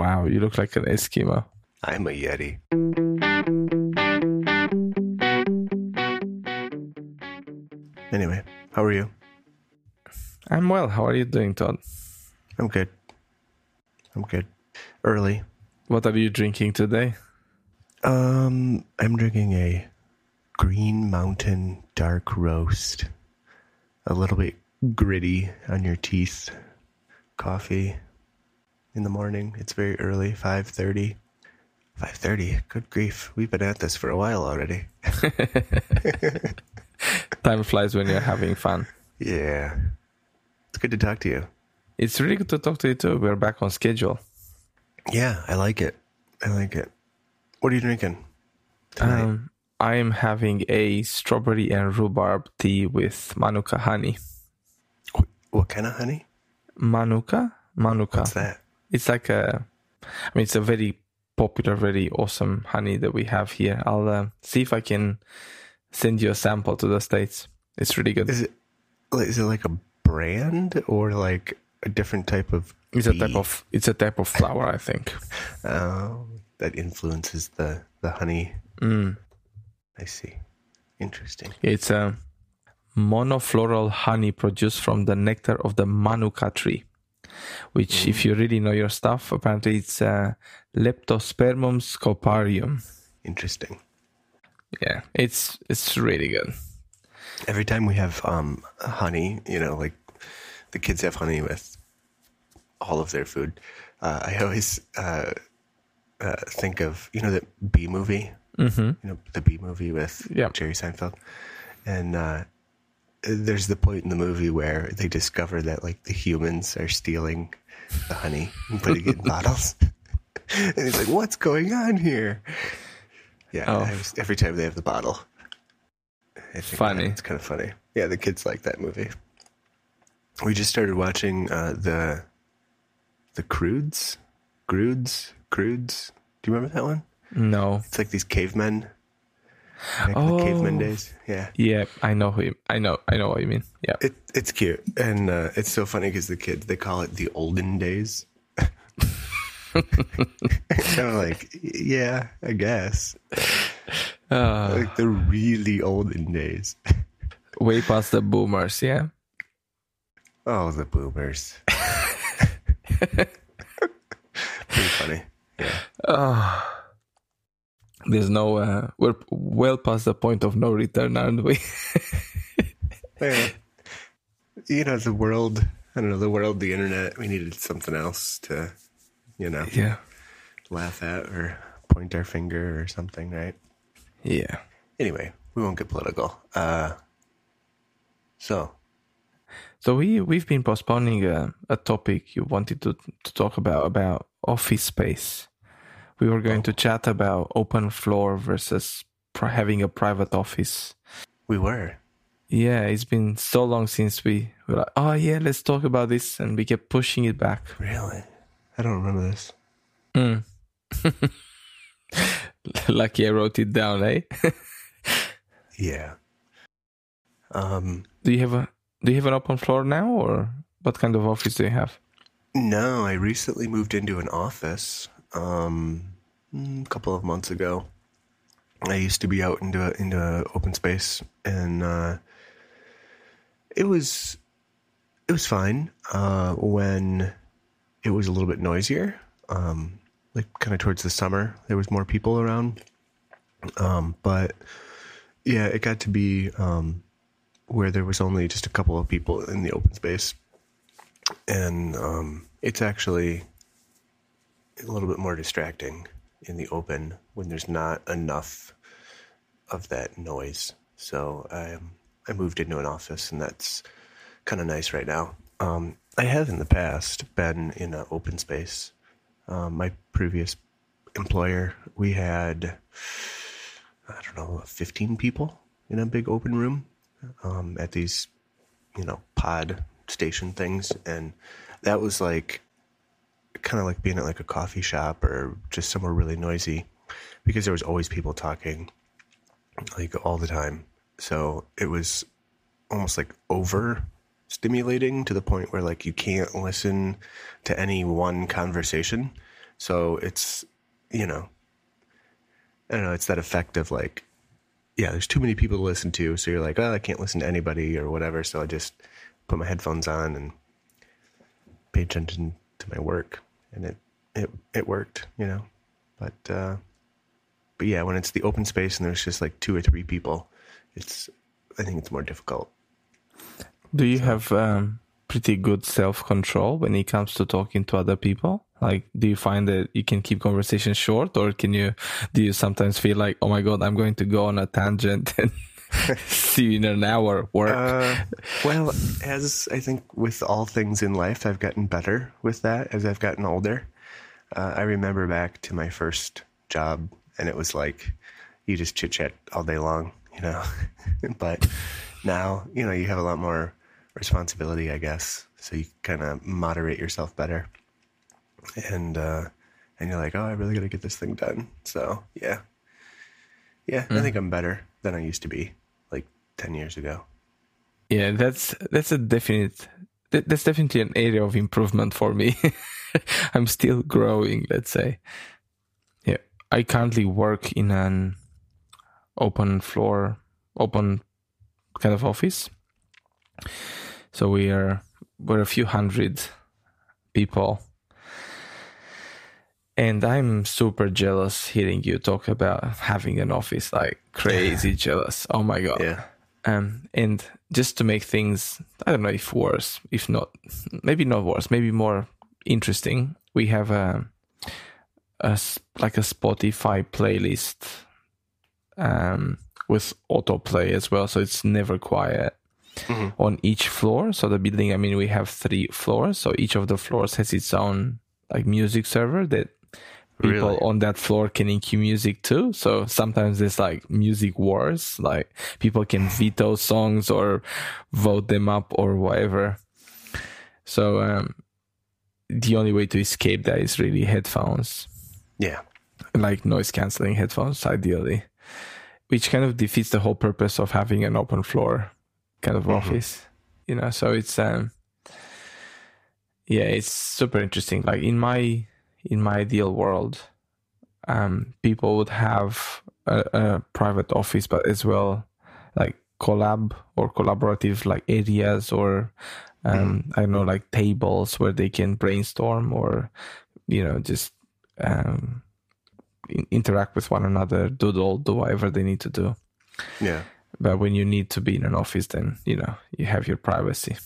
Wow, you look like an Eskimo. I'm a Yeti. Anyway, how are you? I'm well. How are you doing, Todd? I'm good. I'm good. Early. What are you drinking today? Um, I'm drinking a Green Mountain Dark Roast. A little bit gritty on your teeth. Coffee in the morning. It's very early, 5:30. 5:30. Good grief. We've been at this for a while already. Time flies when you're having fun. Yeah. It's good to talk to you. It's really good to talk to you too. We're back on schedule. Yeah, I like it. I like it. What are you drinking? tonight? Um, I am having a strawberry and rhubarb tea with manuka honey. what kind of honey? Manuka? Manuka. What's that? It's like a, I mean, it's a very popular, very awesome honey that we have here. I'll uh, see if I can send you a sample to the States. It's really good. Is it is it like a brand or like a different type of It's a type of, it's a type of flower, I think. Oh, that influences the the honey. Mm. I see. Interesting. It's a monofloral honey produced from the nectar of the manuka tree, which, if you really know your stuff, apparently it's uh, Leptospermum scoparium. Interesting. Yeah, it's it's really good. Every time we have um honey, you know, like the kids have honey with all of their food. Uh, I always uh, uh, think of you know the Bee Movie, hmm you know the Bee Movie with Yeah. Jerry Seinfeld, and uh, there's the point in the movie where they discover that like the humans are stealing the honey and putting it in bottles, and he's like, "What's going on here?" Yeah, Oh. Was- every time they have the bottle, Funny. It's kind of funny. Yeah, the kids like that movie. We just started watching uh, the the Croods, Croods, Croods. Do you remember that one? No, It's like these cavemen. Back in the caveman Oh. days. Yeah. yeah, I know who. You, I know, I know what you mean. Yeah, It, it's cute. And uh, it's so funny because the kids, they call it the olden days. kind of like, yeah, I guess. uh, Like the really olden days. way past the boomers. Yeah, Oh, the boomers. Pretty funny. Yeah. oh, there's no. Uh, we're well past the point of no return, aren't we? Yeah. You know, the world, I don't know, the world, the internet, we needed something else to, you know, yeah, laugh at or point our finger or something, right? yeah. Anyway, we won't get political. Uh, so, So we we've been postponing a, a topic you wanted to to talk about about office space. We were going to chat about open floor versus having a private office. we were. Yeah, it's been so long since we were like, oh yeah, let's talk about this, and we kept pushing it back. Really? I don't remember this. Mm. Lucky I wrote it down, eh? Yeah. Um, do you have a do you have an open floor now, or what kind of office do you have? no, I recently moved into an office um, a couple of months ago. I used to be out into into open space, and uh, it was it was fine uh, when it was a little bit noisier. Um, like kind of towards the summer, there was more people around. Um, but yeah, it got to be um, where there was only just a couple of people in the open space, and um, it's actually a little bit more distracting in the open when there's not enough of that noise. So I I moved into an office, and that's kind of nice right now. Um, I have in the past been in an open space. Um, my previous employer, we had I don't know, 15 people in a big open room um, at these, you know, pod station things. And that was like kind of like being at like a coffee shop or just somewhere really noisy because there was always people talking like all the time. So it was almost like over stimulating to the point where like you can't listen to any one conversation So it's, you know, I don't know, it's that effect of like, yeah, there's too many people to listen to. So you're like, oh, I can't listen to anybody or whatever. So I just put my headphones on and pay attention to my work. And it, it, it worked, you know, but, uh, but yeah, when it's the open space and there's just like two or three people, it's, I think it's more difficult. Do you so. have, um, pretty good self control when it comes to talking to other people? Like, do you find that you can keep conversations short, or can you? Do you sometimes feel like, oh my god, I'm going to go on a tangent and see you in an hour work? Uh, well, as I think with all things in life, I've gotten better with that as I've gotten older. Uh, I remember back to my first job, and it was like you just chit chat all day long, you know. but now, you know, you have a lot more responsibility, I guess. So you kind of moderate yourself better, and uh, and you're like, oh, I really got to get this thing done. So yeah, yeah, mm. I hmm. think I'm better than I used to be like ten years ago. Yeah, that's that's a definite that's definitely an area of improvement for me. I'm still growing, let's say. Yeah, I currently work in an open floor, open kind of office. So we are we're a few hundred people. And I'm super jealous hearing you talk about having an office, like crazy jealous. Oh my god. Yeah. Um, and just to make things, I don't know if worse, if not, maybe not worse, maybe more interesting. We have a, a like a Spotify playlist, um, with autoplay as well, so it's never quiet mm-hmm. on each floor. So the building, I mean, we have three floors, so each of the floors has its own like music server that people really? on that floor can EQ music too. So sometimes there's like music wars, like people can veto songs or vote them up or whatever. So um, the only way to escape that is really headphones. Yeah. Like noise canceling headphones, ideally, which kind of defeats the whole purpose of having an open floor kind of mm-hmm. office, you know. So it's um, yeah, it's super interesting. Like in my in my ideal world, um, people would have a, a private office, but as well like collab or collaborative like areas or um, mm. I don't know like tables where they can brainstorm or you know just um, interact with one another, doodle, do whatever they need to do. Yeah. But when you need to be in an office, then you know you have your privacy.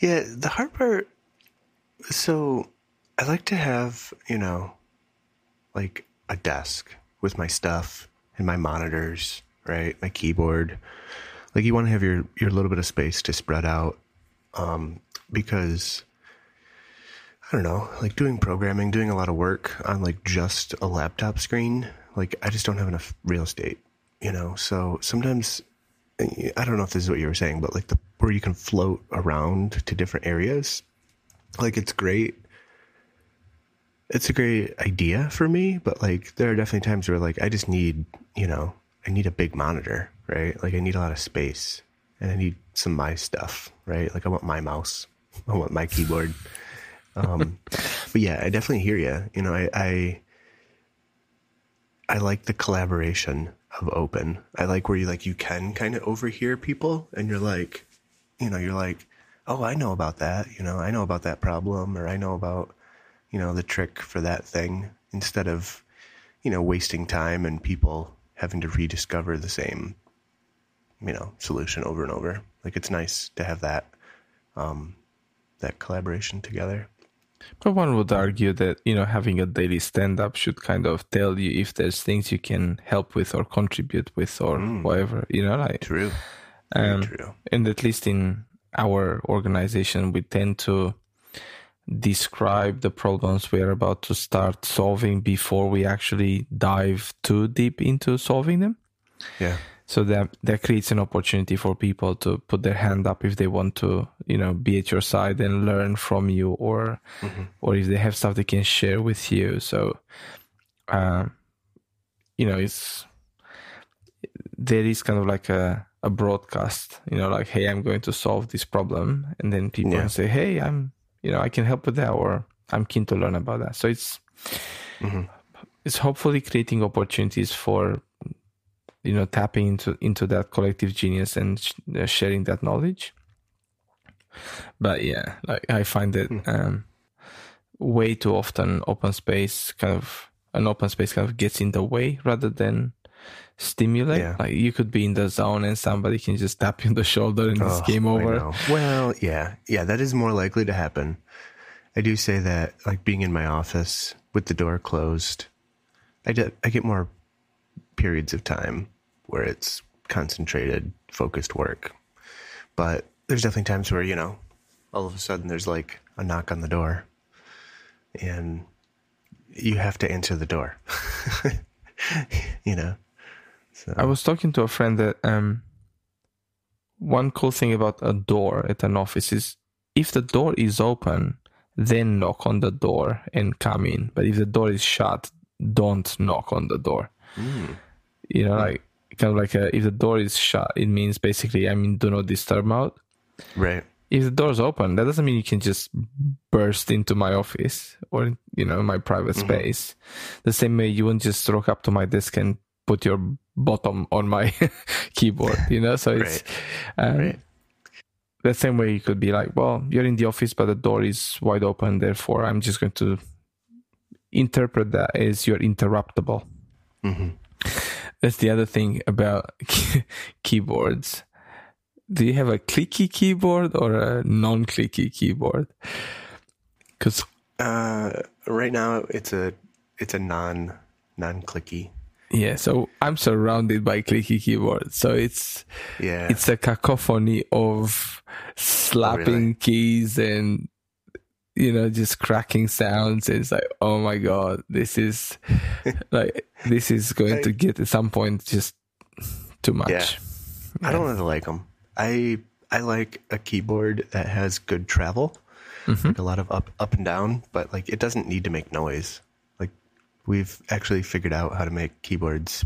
Yeah, the hard part. So, I like to have you know, like a desk with my stuff and my monitors, right? My keyboard. Like you want to have your your little bit of space to spread out, um, because I don't know, like doing programming, doing a lot of work on like just a laptop screen. Like I just don't have enough real estate you know so sometimes i don't know if this is what you were saying but like the where you can float around to different areas like it's great it's a great idea for me but like there are definitely times where like i just need you know i need a big monitor right? Like i need a lot of space and i need some my stuff right? Like i want my mouse. I want my keyboard. Um but yeah i definitely hear you you know i i i like the collaboration of open. I like where you like you can kind of overhear people and you're like, you know, you're like, "Oh, I know about that." You know, I know about that problem or I know about, you know, the trick for that thing instead of, you know, wasting time and people having to rediscover the same you know, solution over and over. Like it's nice to have that um that collaboration together. But one would argue that you know having a daily stand-up should kind of tell you if there's things you can help with or contribute with or mm. whatever. You know, like true. Um, true. And at least in our organization, we tend to describe the problems we are about to start solving before we actually dive too deep into solving them. Yeah so that that creates an opportunity for people to put their hand up if they want to you know be at your side and learn from you or mm-hmm. or if they have stuff they can share with you so um, you know it's there is kind of like a a broadcast you know like hey i'm going to solve this problem and then people yeah. say hey i'm you know i can help with that or i'm keen to learn about that. So it's it's hopefully creating opportunities for you know tapping into into that collective genius and sh- uh, sharing that knowledge. But yeah like i find that um way too often open space kind of an open space kind of gets in the way rather than stimulate Yeah. like you could be in the zone and somebody can just tap you on the shoulder and it's Oh, game over. Well, yeah, yeah, that is more likely to happen. I do say that, like being in my office with the door closed, I I get more periods of time where it's concentrated, focused work. But there's definitely times where you know, all of a sudden there's like a knock on the door, and you have to answer the door. you know. So I was talking to a friend that um, one cool thing about a door at an office is if the door is open, then knock on the door and come in. But if the door is shut, don't knock on the door. Mm. You know, like kind of like a, if the door is shut, it means basically I mean, do not disturb mode. right. If the door is open, that doesn't mean you can just burst into my office or you know my private Mm-hmm. space. The same way you wouldn't just walk up to my desk and put your bottom on my keyboard. You know, so it's um, Right. the same way you could be like, well, you're in the office, but the door is wide open. Therefore, I'm just going to interpret that as you're interruptible. hmm That's the other thing about keyboards. Do you have a clicky keyboard or a non-clicky keyboard? Because Uh, right now it's a it's a non non clicky. Yeah, so I'm surrounded by clicky keyboards, so it's Yeah, it's a cacophony of slapping keys and you know just cracking sounds. It's like oh my god, this is like this is going to get at some point just too much. Yeah. I don't really like them. I I like a keyboard that has good travel, Mm-hmm. like a lot of up up and down, but like it doesn't need to make noise. We've actually figured out how to make keyboards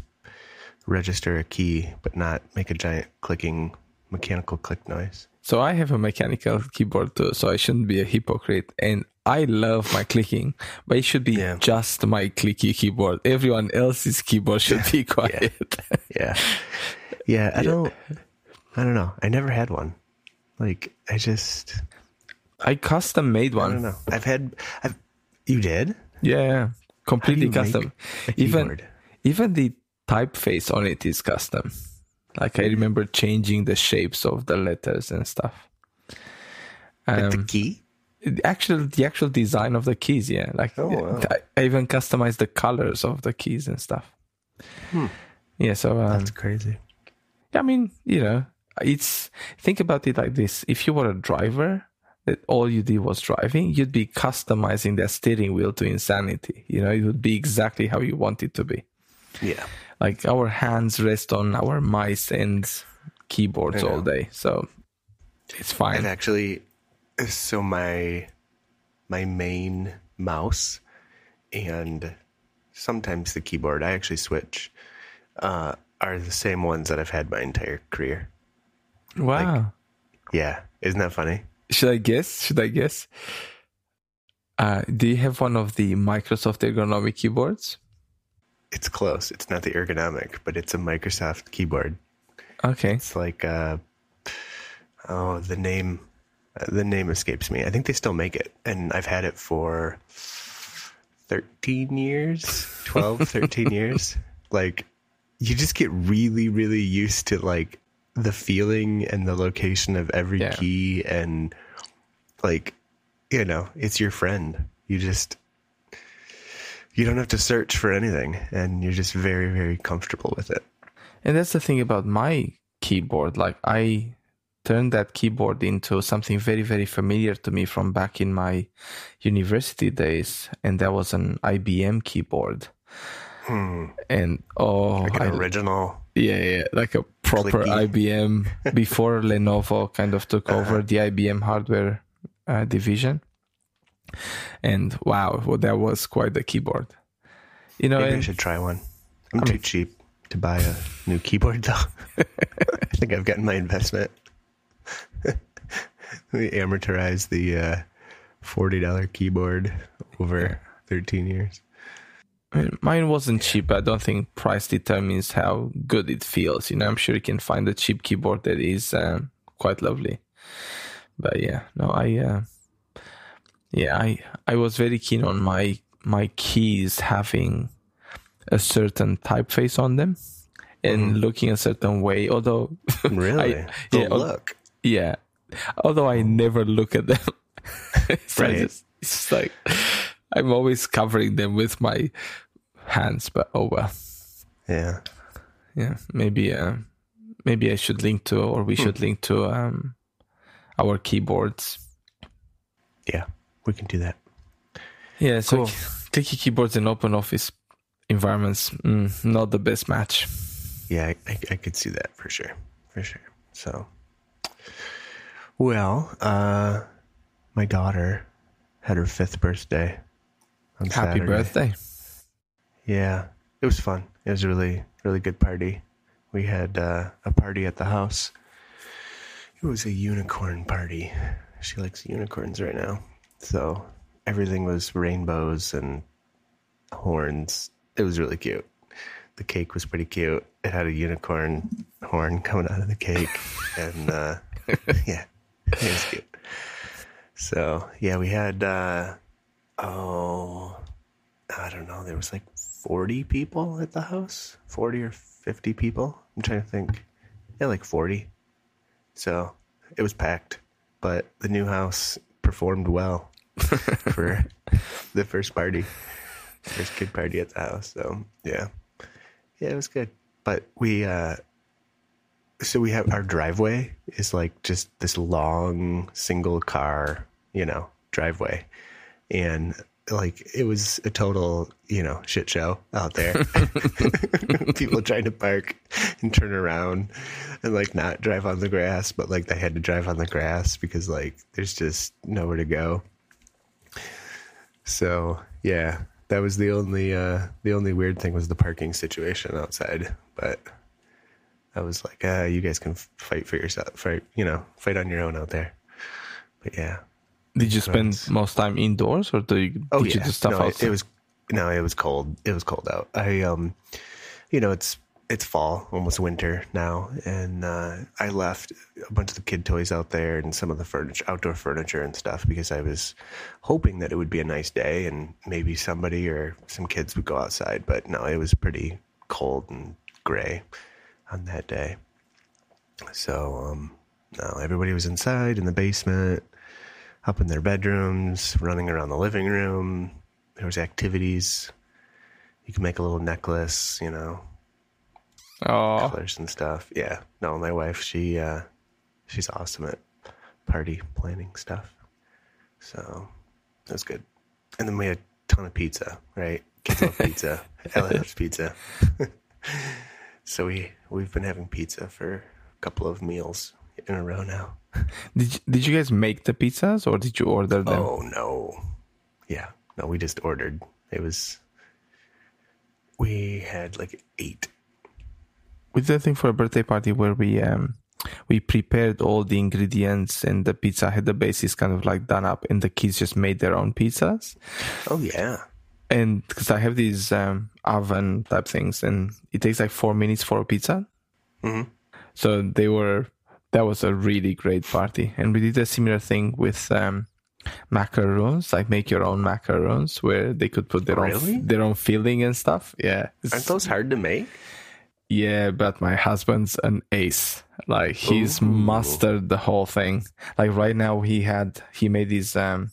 register a key, but not make a giant clicking mechanical click noise. So I have a mechanical keyboard too, so I shouldn't be a hypocrite. And I love my clicking, but it should be Yeah. just my clicky keyboard. Everyone else's keyboard should be quiet. Yeah, yeah. I don't. I don't know. I never had one. Like I just. I custom made one. I don't know. I've had. I've. You did? Yeah, completely custom. Even even the typeface on it is custom. Like I remember changing the shapes of the letters and stuff. Like the Um, key? the actual the actual design of the keys, yeah. Like Oh, wow. I, I even customized the colors of the keys and stuff. Yeah, so um, That's crazy. I mean, you know, it's think about it like this: if you were a driver, that all you did was driving, you'd be customizing that steering wheel to insanity. You know, it would be exactly how you want it to be. Yeah. Like our hands rest on our mice and keyboards all day, so it's fine. I've actually so my my main mouse and sometimes the keyboard I actually switch uh, are the same ones that I've had my entire career. wow. Yeah, isn't that funny? Should I guess? Should I guess? Uh, do you have one of the Microsoft ergonomic keyboards? It's close. It's not the ergonomic, but it's a Microsoft keyboard. Okay. It's like uh, oh, the name uh, the name escapes me. I think they still make it, and I've had it for thirteen years, 12, 13 years. Like, you just get really, really used to like the feeling and the location of every Yeah. key, and like, you know, it's your friend. You just you don't have to search for anything, and you're just very, very comfortable with it. And that's the thing about my keyboard. Like I turned that keyboard into something very, very familiar to me from back in my university days, and that was an IBM keyboard. Hmm. And oh, Like an I- original. yeah, yeah, like a proper Clicky. IBM before Lenovo kind of took over the IBM hardware uh, division. And wow, well, that was quite the keyboard. You know, Maybe I should try one. I'm too cheap to buy a new keyboard, though. I think I've gotten my investment. we amortize the uh, forty dollar keyboard over 13 years. I mean, mine wasn't cheap. I don't think price determines how good it feels. You know, I'm sure you can find a cheap keyboard that is um, quite lovely. But yeah, no, I, uh, yeah, I, I was very keen on my my keys having a certain typeface on them and Mhm. looking a certain way. Although, Really? I- yeah, look. yeah, although I never look at them. so Right. just, it's like I'm always covering them with my hands. But oh well. Yeah. yeah maybe uh maybe i should link to or we should link to um our keyboards Yeah. We can do that. yeah so Cool. clicky keyboards in open office environments mm, not the best match Yeah, I, I, could see that for sure. For sure. So, well, uh, my daughter had her fifth birthday happy Saturday. birthday Yeah, it was fun. It was a really, really good party. We had uh, a party at the house. It was a unicorn party. She likes unicorns right now. So everything was rainbows and horns. It was really cute. The cake was pretty cute. It had a unicorn horn coming out of the cake. and uh, yeah, it was cute. So yeah, we had, uh, oh, I don't know. There was like 40 people at the house, 40 or 50 people. I'm trying to think. Yeah, like 40. So it was packed, but the new house performed well for the first party, first kid party at the house. So yeah, yeah, it was good. But we, uh, so we have our driveway is like just this long single car, you know, driveway. And like it was a total, you know, shit show out there. People trying to park and turn around and like not drive on the grass, but like they had to drive on the grass because like there's just nowhere to go. So yeah, that was the only uh the only weird thing was the parking situation outside. But I was like, uh, you guys can fight for yourself, fight you know, fight on your own out there. But yeah, did you spend most time indoors or do you, Oh did you yeah, do stuff no, it, it was no, it was cold. It was cold out. I um, you know, it's it's fall, almost winter now, and uh, I left a bunch of the kid toys out there and some of the furniture, outdoor furniture and stuff, because I was hoping that it would be a nice day and maybe somebody or some kids would go outside. But no, it was pretty cold and gray on that day. So um, no, everybody was inside in the basement up in their bedrooms, running around the living room. There was activities. You could make a little necklace, you know, oh colors and stuff. Yeah. No, my wife, she uh she's awesome at party planning stuff. So that was good. And then we had a ton of pizza, right? Kids love pizza. Ella loves pizza. so we we've been having pizza for a couple of meals in a row now. did you, did you guys make the pizzas or did you order them Oh no. Yeah. No, we just ordered. It was we had like eight. we did a thing for a birthday party where we um we prepared all the ingredients and the pizza had the basis kind of like done up and the kids just made their own pizzas Oh yeah. and because i have these um oven type things and it takes like four minutes for a pizza hmm so they were that was a really great party and we did a similar thing with um macaroons like make your own macaroons where they could put their Really? own their own filling and stuff yeah Aren't those hard to make? Yeah, but my husband's an ace. Like he's Ooh. mastered the whole thing. Like right now he had he made these um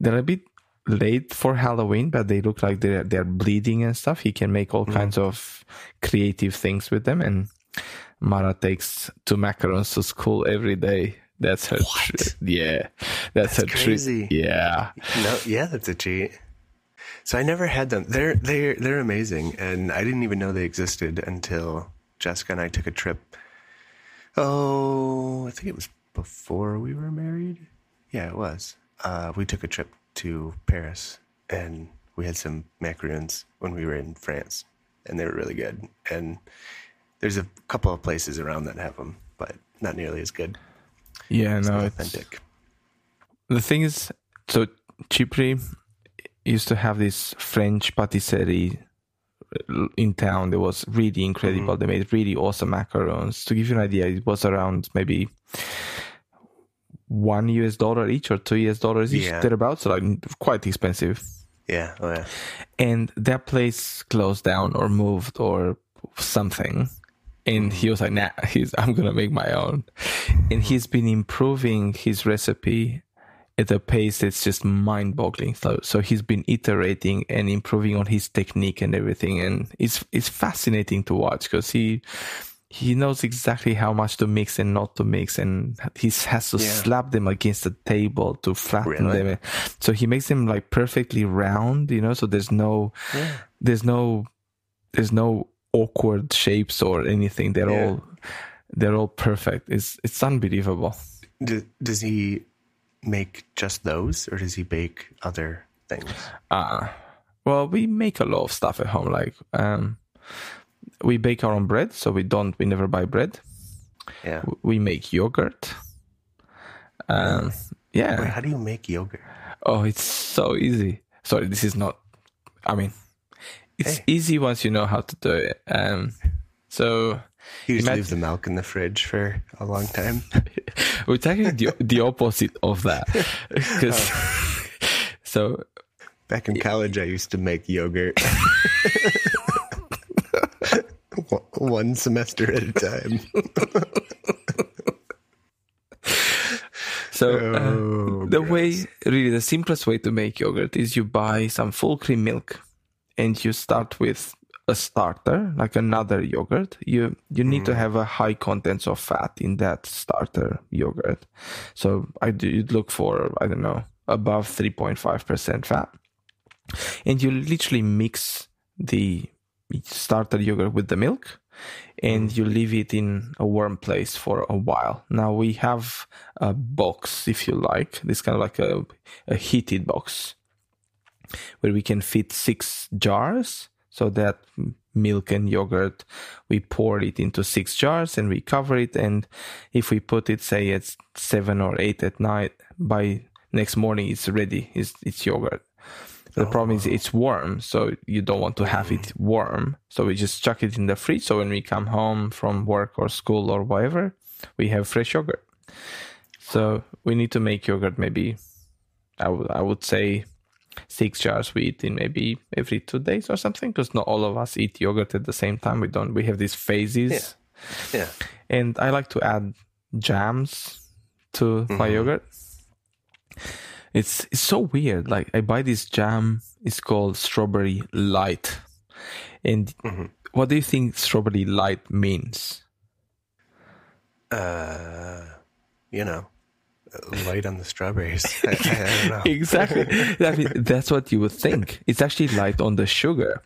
they're a bit late for Halloween, but they look like they're they're bleeding and stuff. He can make all Mm. kinds of creative things with them and Mara takes two macarons to school every day. That's her What? treat. Yeah. That's, her crazy. treat. Yeah. No, yeah, that's a cheat. So I never had them. They're they're they're amazing, and I didn't even know they existed until Jessica and I took a trip. Oh, I think it was before we were married. Yeah, it was. Uh, we took a trip to Paris, and we had some macaroons when we were in France, and they were really good. And there's a couple of places around that have them, but not nearly as good. Yeah, It's no, authentic. the thing is so Chipre used to have this French patisserie in town that was really incredible. Mm-hmm. They made really awesome macarons. To give you an idea, it was around maybe one US dollar each or two US dollars each, Yeah. thereabouts. So like quite expensive. Yeah. Oh, yeah. And that place closed down or moved or something. And he was like, nah, he's, I'm going to make my own. And he's been improving his recipe at a pace that's just mind boggling. So, so he's been iterating and improving on his technique and everything. And it's, it's fascinating to watch because he, he knows exactly how much to mix and not to mix. And he has to Yeah. slap them against the table to flatten Really? them. So he makes them like perfectly round, you know, so there's no, Yeah. there's no there's no awkward shapes or anything they're Yeah. all they're all perfect it's it's unbelievable Do, does he make just those, or does he bake other things? uh well we make a lot of stuff at home like um we bake our own bread so we don't we never buy bread Yeah. We make yogurt um Wait, yeah how do you make yogurt? oh it's so easy sorry this is not i mean it's Hey. easy once you know how to do it um so You just Imagine- leave the milk in the fridge for a long time. It's actually the, the opposite of that. 'Cause- so Back in college, I used to make yogurt one semester at a time. so uh, Oh, the gross. way really the simplest way to make yogurt is you buy some full cream milk and you start with a starter like another yogurt. You you need to mm. have a high contents of fat in that starter yogurt. So i do you'd look for i don't know above 3.5% fat. And you literally mix the starter yogurt with the milk and mm. you leave it in a warm place for a while. Now we have a box, if you like, this kind of like a, a heated box where we can fit six jars. So that milk and yogurt, we pour it into six jars and we cover it. And if we put it, say at seven or eight at night, by next morning it's ready. It's, it's yogurt. The oh, problem is it's warm, so you don't want to have it mm. warm. So we just chuck it in the fridge. So when we come home from work or school or whatever, we have fresh yogurt. So we need to make yogurt maybe, I would I would say, six jars we eat in maybe every two days or something. Because not all of us eat yogurt at the same time. We don't. We have these phases, Yeah. yeah. and I like to add jams to my Mhm. yogurt. It's it's so weird. Like I buy this jam. It's called strawberry light. And Mhm. what do you think strawberry light means? Uh, you know, light on the strawberries. I, I, I don't know. exactly. That's what you would think. It's actually light on the sugar.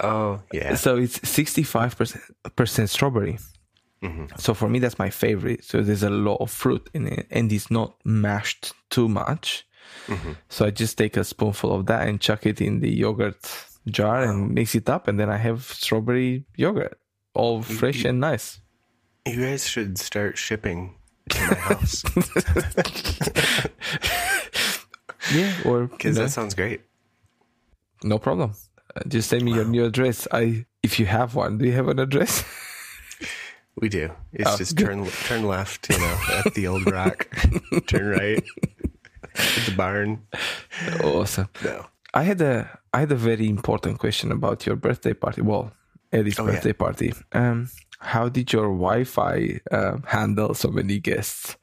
Oh, yeah. So it's 65% strawberry. Mhm. So for me, that's my favorite. So there's a lot of fruit in it and it's not mashed too much. Mhm. So I just take a spoonful of that and chuck it in the yogurt jar and mix it up. And then I have strawberry yogurt, all fresh you- and nice. You guys should start shipping my house Yeah, or because that sounds great. no problem. Uh, just send me your new address. I, if you have one, do you have an address? We do. It's Oh, just good. turn turn left, you know, at the old rock. turn right at the barn. awesome. No. I had a I had a very important question about your birthday party. Well, Eddie's Oh, yeah. birthday party. Um, how did your Wi-Fi uh, handle so many guests?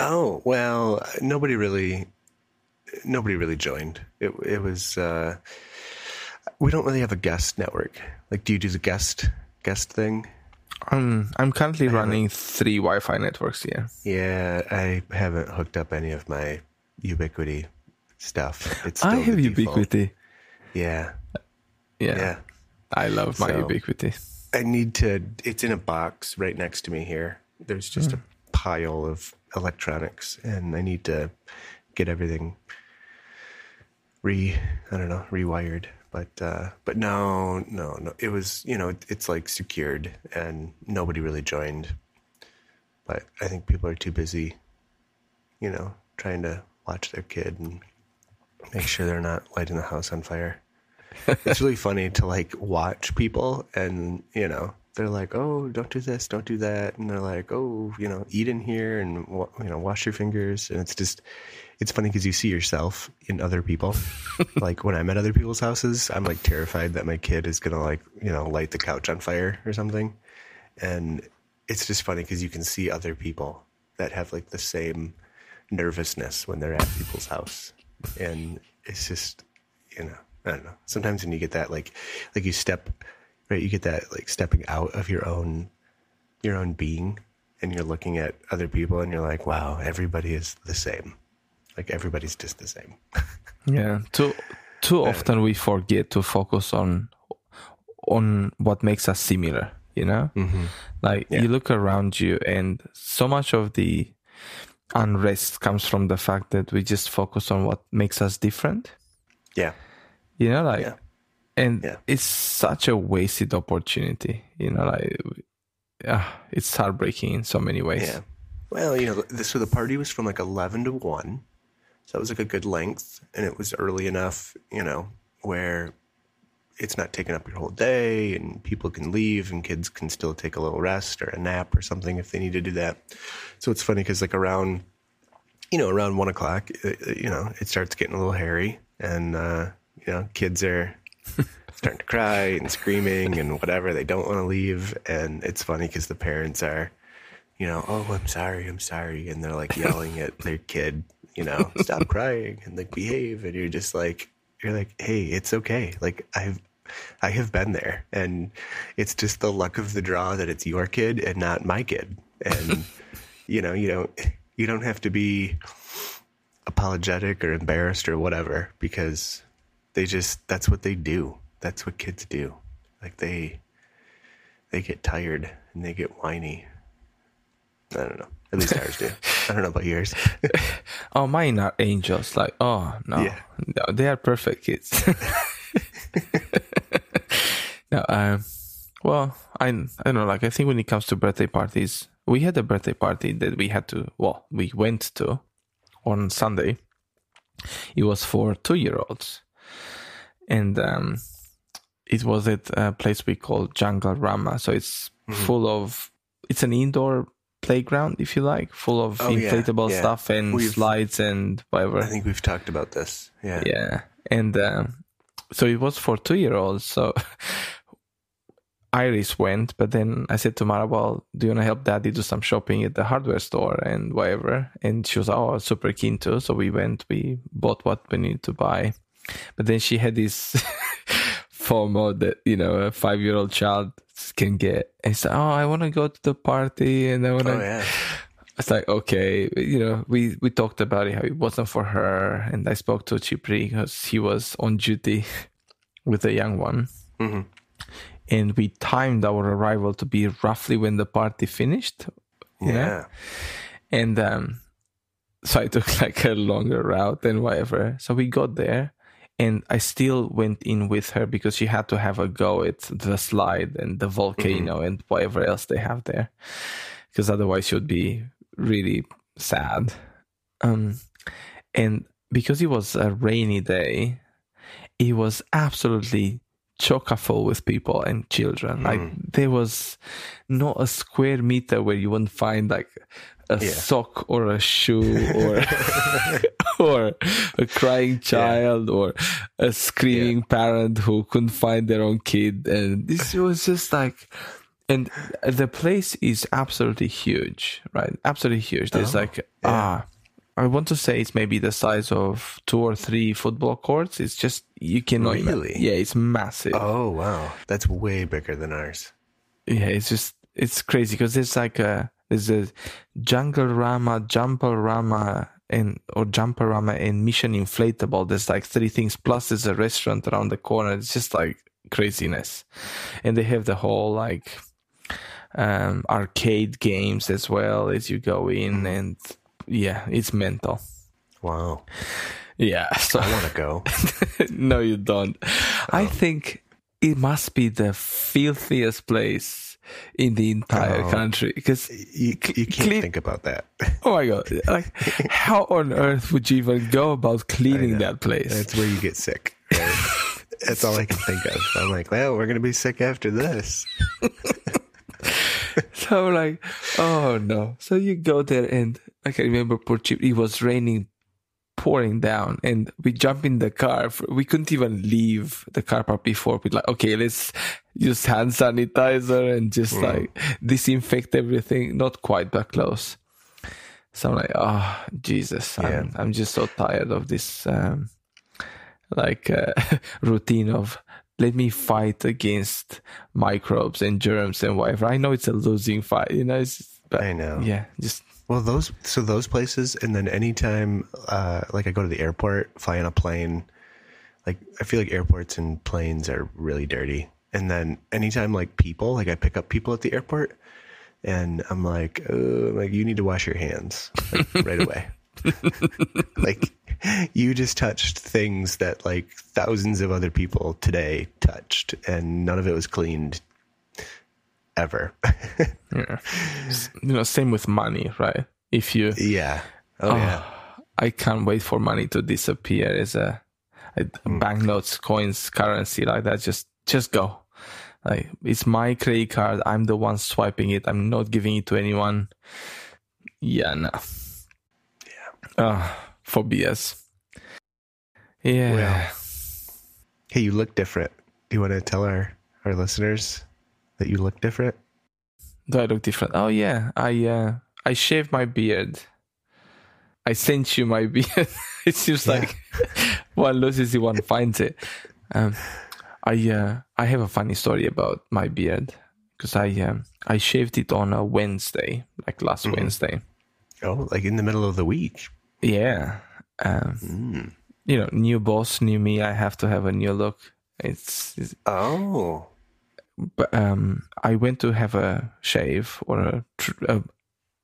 Oh well, nobody really, nobody really joined. It it was. Uh, we don't really have a guest network. Like, do you do the guest guest thing? Um, I'm currently running three Wi-Fi networks here. Yeah, I haven't hooked up any of my Ubiquiti stuff. It's I have. Ubiquiti. Yeah, Yeah, yeah. I love my So- Ubiquiti. I need to. It's in a box right next to me here. There's just a pile of electronics, and I need to get everything re. I don't know, rewired. But uh, but no, no, no. It was you know it, it's like secured, and nobody really joined. But I think people are too busy, you know, trying to watch their kid and make sure they're not lighting the house on fire. it's really funny to like watch people and you know they're like oh don't do this don't do that. And they're like oh you know eat in here and you know wash your fingers. And it's just it's funny because you see yourself in other people. Like when i'm at other people's houses i'm like terrified that my kid is gonna like you know light the couch on fire or something. And it's just funny because you can see other people that have like the same nervousness when they're at people's house. And it's just you know I don't know. Sometimes when you get that, like, like you step, right? You get that, like, stepping out of your own, your own being, and you're looking at other people, and you're like, wow, everybody is the same. Like everybody's just the same. yeah. Too too often we forget to focus on on what makes us similar. You know, mm-hmm. like yeah. you look around you, and so much of the unrest comes from the fact that we just focus on what makes us different. Yeah you know like yeah. and yeah. it's such a wasted opportunity you know like uh, it's heartbreaking in so many ways yeah well you know so the party was from like 11 to 1 so it was like a good length and it was early enough you know where it's not taking up your whole day and people can leave and kids can still take a little rest or a nap or something if they need to do that so it's funny because like around you know around one o'clock uh, uh, you know it starts getting a little hairy and uh, you know, kids are starting to cry and screaming and whatever. They don't want to leave. And it's funny because the parents are, you know, oh, I'm sorry, I'm sorry. And they're like yelling at their kid, you know, stop crying and like behave. And you're just like, you're like, hey, it's okay. Like, I've, I have been there. And it's just the luck of the draw that it's your kid and not my kid. And, you know, you don't, you don't have to be apologetic or embarrassed or whatever because they just that's what they do. That's what kids do. Like they they get tired and they get whiny. I don't know. At least ours do. I don't know about yours. oh, mine are angels. Like, oh no, yeah. no they are perfect kids. no, um, well, I I don't know. Like, I think when it comes to birthday parties, we had a birthday party that we had to. Well, we went to on Sunday. It was for two year olds, and um, it was at a place we call Jungle Rama. So it's mm-hmm. full of it's an indoor playground, if you like, full of oh, inflatable yeah, yeah. stuff and we've, slides and whatever. I think we've talked about this. Yeah, yeah, and um, so it was for two year olds. So. Iris went, but then I said to Mara, "Well, do you want to help Daddy do some shopping at the hardware store and whatever?" And she was, "Oh, super keen to." So we went. We bought what we needed to buy, but then she had this FOMO that, you know, a five year old child can get. And said, Oh, I want to go to the party and I want to. Oh, yeah. It's like, okay, you know, we, we talked about it, how it wasn't for her. And I spoke to Chipri because he was on duty with a young one. Mm-hmm. And we timed our arrival to be roughly when the party finished. Yeah. Know? And um, so I took like a longer route and whatever. So we got there and I still went in with her because she had to have a go at the slide and the volcano mm-hmm. and whatever else they have there, because otherwise she would be really sad. Um, and because it was a rainy day, it was absolutely chock full with people and children. Mm. Like there was not a square meter where you wouldn't find like a yeah. sock or a shoe or or a crying child yeah. or a screaming yeah. parent who couldn't find their own kid and this was just like and the place is absolutely huge right absolutely huge there's oh, like ah I want to say it's maybe the size of two or three football courts. It's just you cannot. Really? yeah, it's massive. Oh wow, that's way bigger than ours. Yeah, it's just it's crazy because there's like a there's a Jungle Rama, Jumper Rama, and or Jumper Rama and Mission Inflatable. There's like three things. Plus, there's a restaurant around the corner. It's just like craziness, and they have the whole like um, arcade games as well as you go in, mm. and yeah, it's mental. Wow. Yeah, so I want to go. no, you don't. Oh. I think it must be the filthiest place in the entire Oh. country because You, you can't think about that. oh my god like how on earth would you even go about cleaning that place That's where you get sick. right? That's all I can think of. I'm like, well, we're gonna be sick after this. so I'm like oh no so you go there and i can remember poor chip it was raining pouring down and we jump in the car we couldn't even leave the car park before we're like okay let's use hand sanitizer and just like disinfect everything. Not quite that close. So i'm like oh jesus I'm, I'm just so tired of this um like uh, routine of let me fight against microbes and germs and whatever. I know it's a losing fight you know it's but I know. yeah just Well, those so those places, and then anytime, uh, like I go to the airport, fly on a plane, like I feel like airports and planes are really dirty. And then anytime, like people, like I pick up people at the airport, and I'm like, uh, like you need to wash your hands like, right away. like you just touched things that like thousands of other people today touched, and none of it was cleaned ever. Yeah. You know, same with money, right? If you, yeah. Oh, yeah. I can't wait for money to disappear as a, a Hmm. banknotes, coins, currency like that. Just, just go. Like it's my credit card. I'm the one swiping it. I'm not giving it to anyone. Yeah, no. Yeah. Uh, for BS. Yeah. Well. Hey, you look different. Do you want to tell our, our listeners that you look different? Do I look different? Oh yeah, I uh, I shaved my beard. I sent you my beard. it seems Yeah. like one loses it, one finds it. Um, I uh, I have a funny story about my beard because I um, I shaved it on a Wednesday, like last Mhm. Wednesday. Oh, like in the middle of the week. Yeah, um, Mm. you know, new boss, new me. I have to have a new look. It's, it's Oh. but um, I went to have a shave or a tr- a,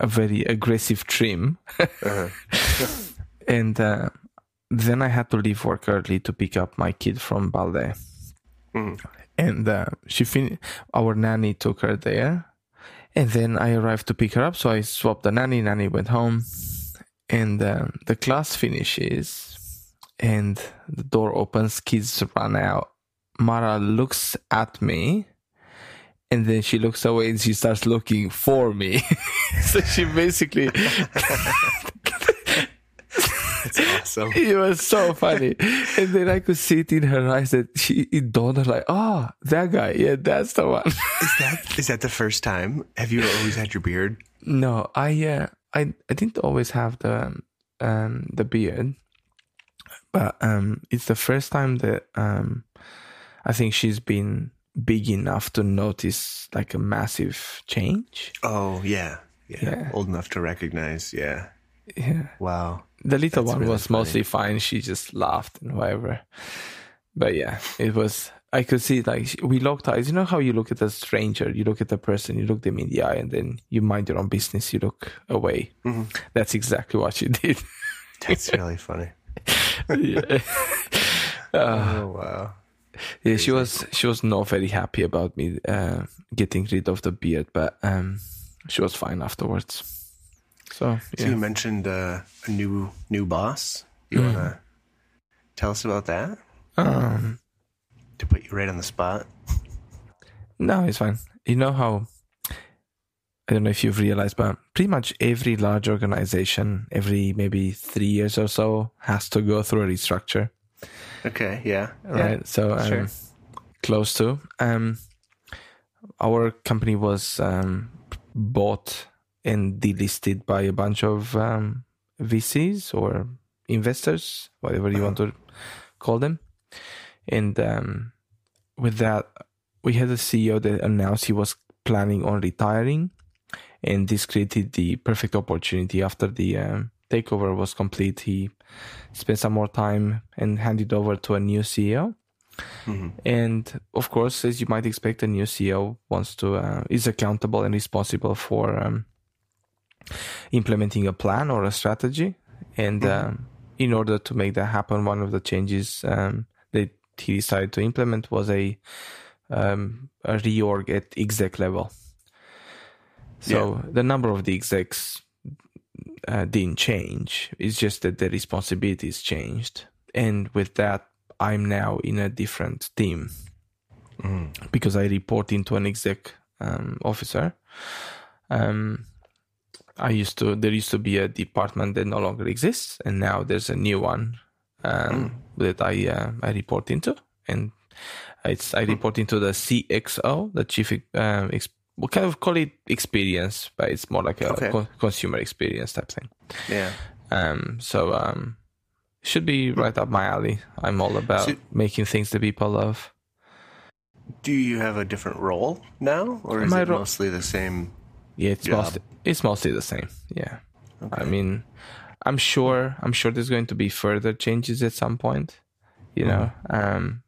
a very aggressive trim. Uh-huh. and uh, then I had to leave work early to pick up my kid from ballet. Mm. And uh, she fin- our nanny took her there, and then I arrived to pick her up. So I swapped the nanny. Nanny went home, and um, the class finishes, and the door opens. Kids run out. Mara looks at me. And then she looks away and she starts looking for me. so she basically That's awesome. it was so funny. And then I could see it in her eyes that she it dawned her like, oh, that guy, yeah, that's the one. Is that is that the first time? Have you always had your beard? no, I uh, I I didn't always have the um the beard, but um it's the first time that um I think she's been big enough to notice like a massive change. Oh yeah. Yeah. Yeah. Old enough to recognize. Yeah. Yeah. Wow. The little That's one really was funny. mostly fine. She just laughed and whatever. But yeah, it was. I could see like we locked eyes. You know how you look at a stranger, you look at the person, you look them in the eye, and then you mind your own business. You look away. Mhm. That's exactly what she did. That's really funny. yeah. Uh, Oh wow. yeah, she was she was not very happy about me uh, getting rid of the beard, but um, she was fine afterwards. So So you mentioned uh, a new new boss. You Mm. wanna tell us about that? Um, To put you right on the spot. No, it's fine. You know how I don't know if you've realized, but pretty much every large organization, every maybe three years or so, has to go through a restructure, Okay. Yeah. right? So um, sure. close to. Um, our company was um, bought and delisted by a bunch of um, VCs or investors, whatever you want to call them. And um, with that, we had a CEO that announced he was planning on retiring, and this created the perfect opportunity. After the um, takeover was complete, he spent some more time and handed over to a new CEO. Mhm. And of course, as you might expect, a new CEO wants to uh, is accountable and responsible for um, implementing a plan or a strategy. And um, in order to make that happen, one of the changes um, that he decided to implement was a um, a reorg at exec level. So the number of the execs uh, didn't change. It's just that the responsibilities changed, and with that, I'm now in a different team because I report into an exec um, officer. Um, I used to there used to be a department that no longer exists, and now there's a new one um, that I uh, I report into, and it's I report into the CXO, the chief. Um, ex- we kind of call it experience, but it's more like a Okay. co- consumer experience type thing. Yeah. Um, so um, should be right up my alley. I'm all about So- making things that people love. Do you have a different role now, or is My it ro- mostly the same? Yeah, it's job. mostly it's mostly the same. Yeah, I mean, I'm sure I'm sure there's going to be further changes at some point. You know, um,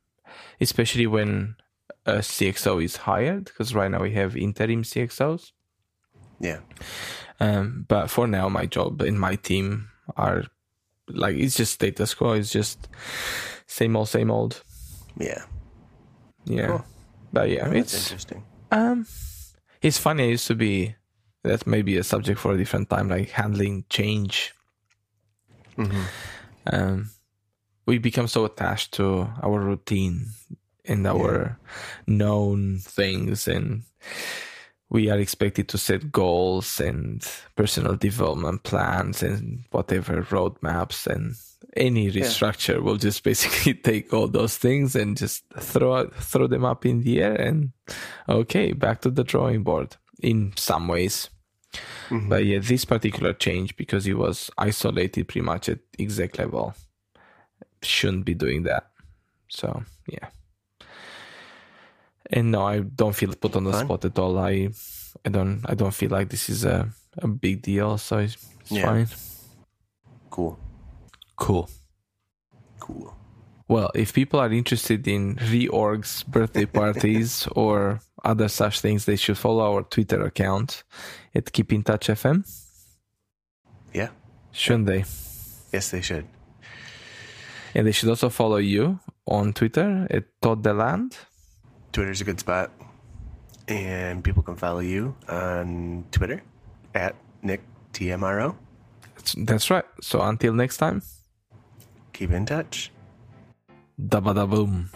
especially when a CXO is hired, because right now we have interim CXOs. Yeah. Um, but for now, my job and my team are like it's just status quo. It's just same old, same old. Yeah. Yeah, Cool. but yeah, That's it's interesting. Um, it's funny. I used to be. That may be a subject for a different time, like handling change. hmm Um, we become so attached to our routine and our known things, and we are expected to set goals and personal development plans and whatever roadmaps and any restructure will just basically take all those things and just throw throw them up in the air and okay back to the drawing board in some ways Mhm. but yeah this particular change because it was isolated pretty much at exec level shouldn't be doing that so yeah and no i don't feel put on the Fine. spot at all i i don't i don't feel like this is a, a big deal so it's, it's Yeah. fine Cool. cool Cool. Well, if people are interested in reorgs, birthday parties, or other such things, they should follow our Twitter account at Keep in Touch FM, Yeah. shouldn't they? Yes, they should. And they should also follow you on Twitter at Todd Deland. Twitter's a good spot. And people can follow you on Twitter at Nick TMRO. That's, right. So until next time, Keep in touch. dabba da boom.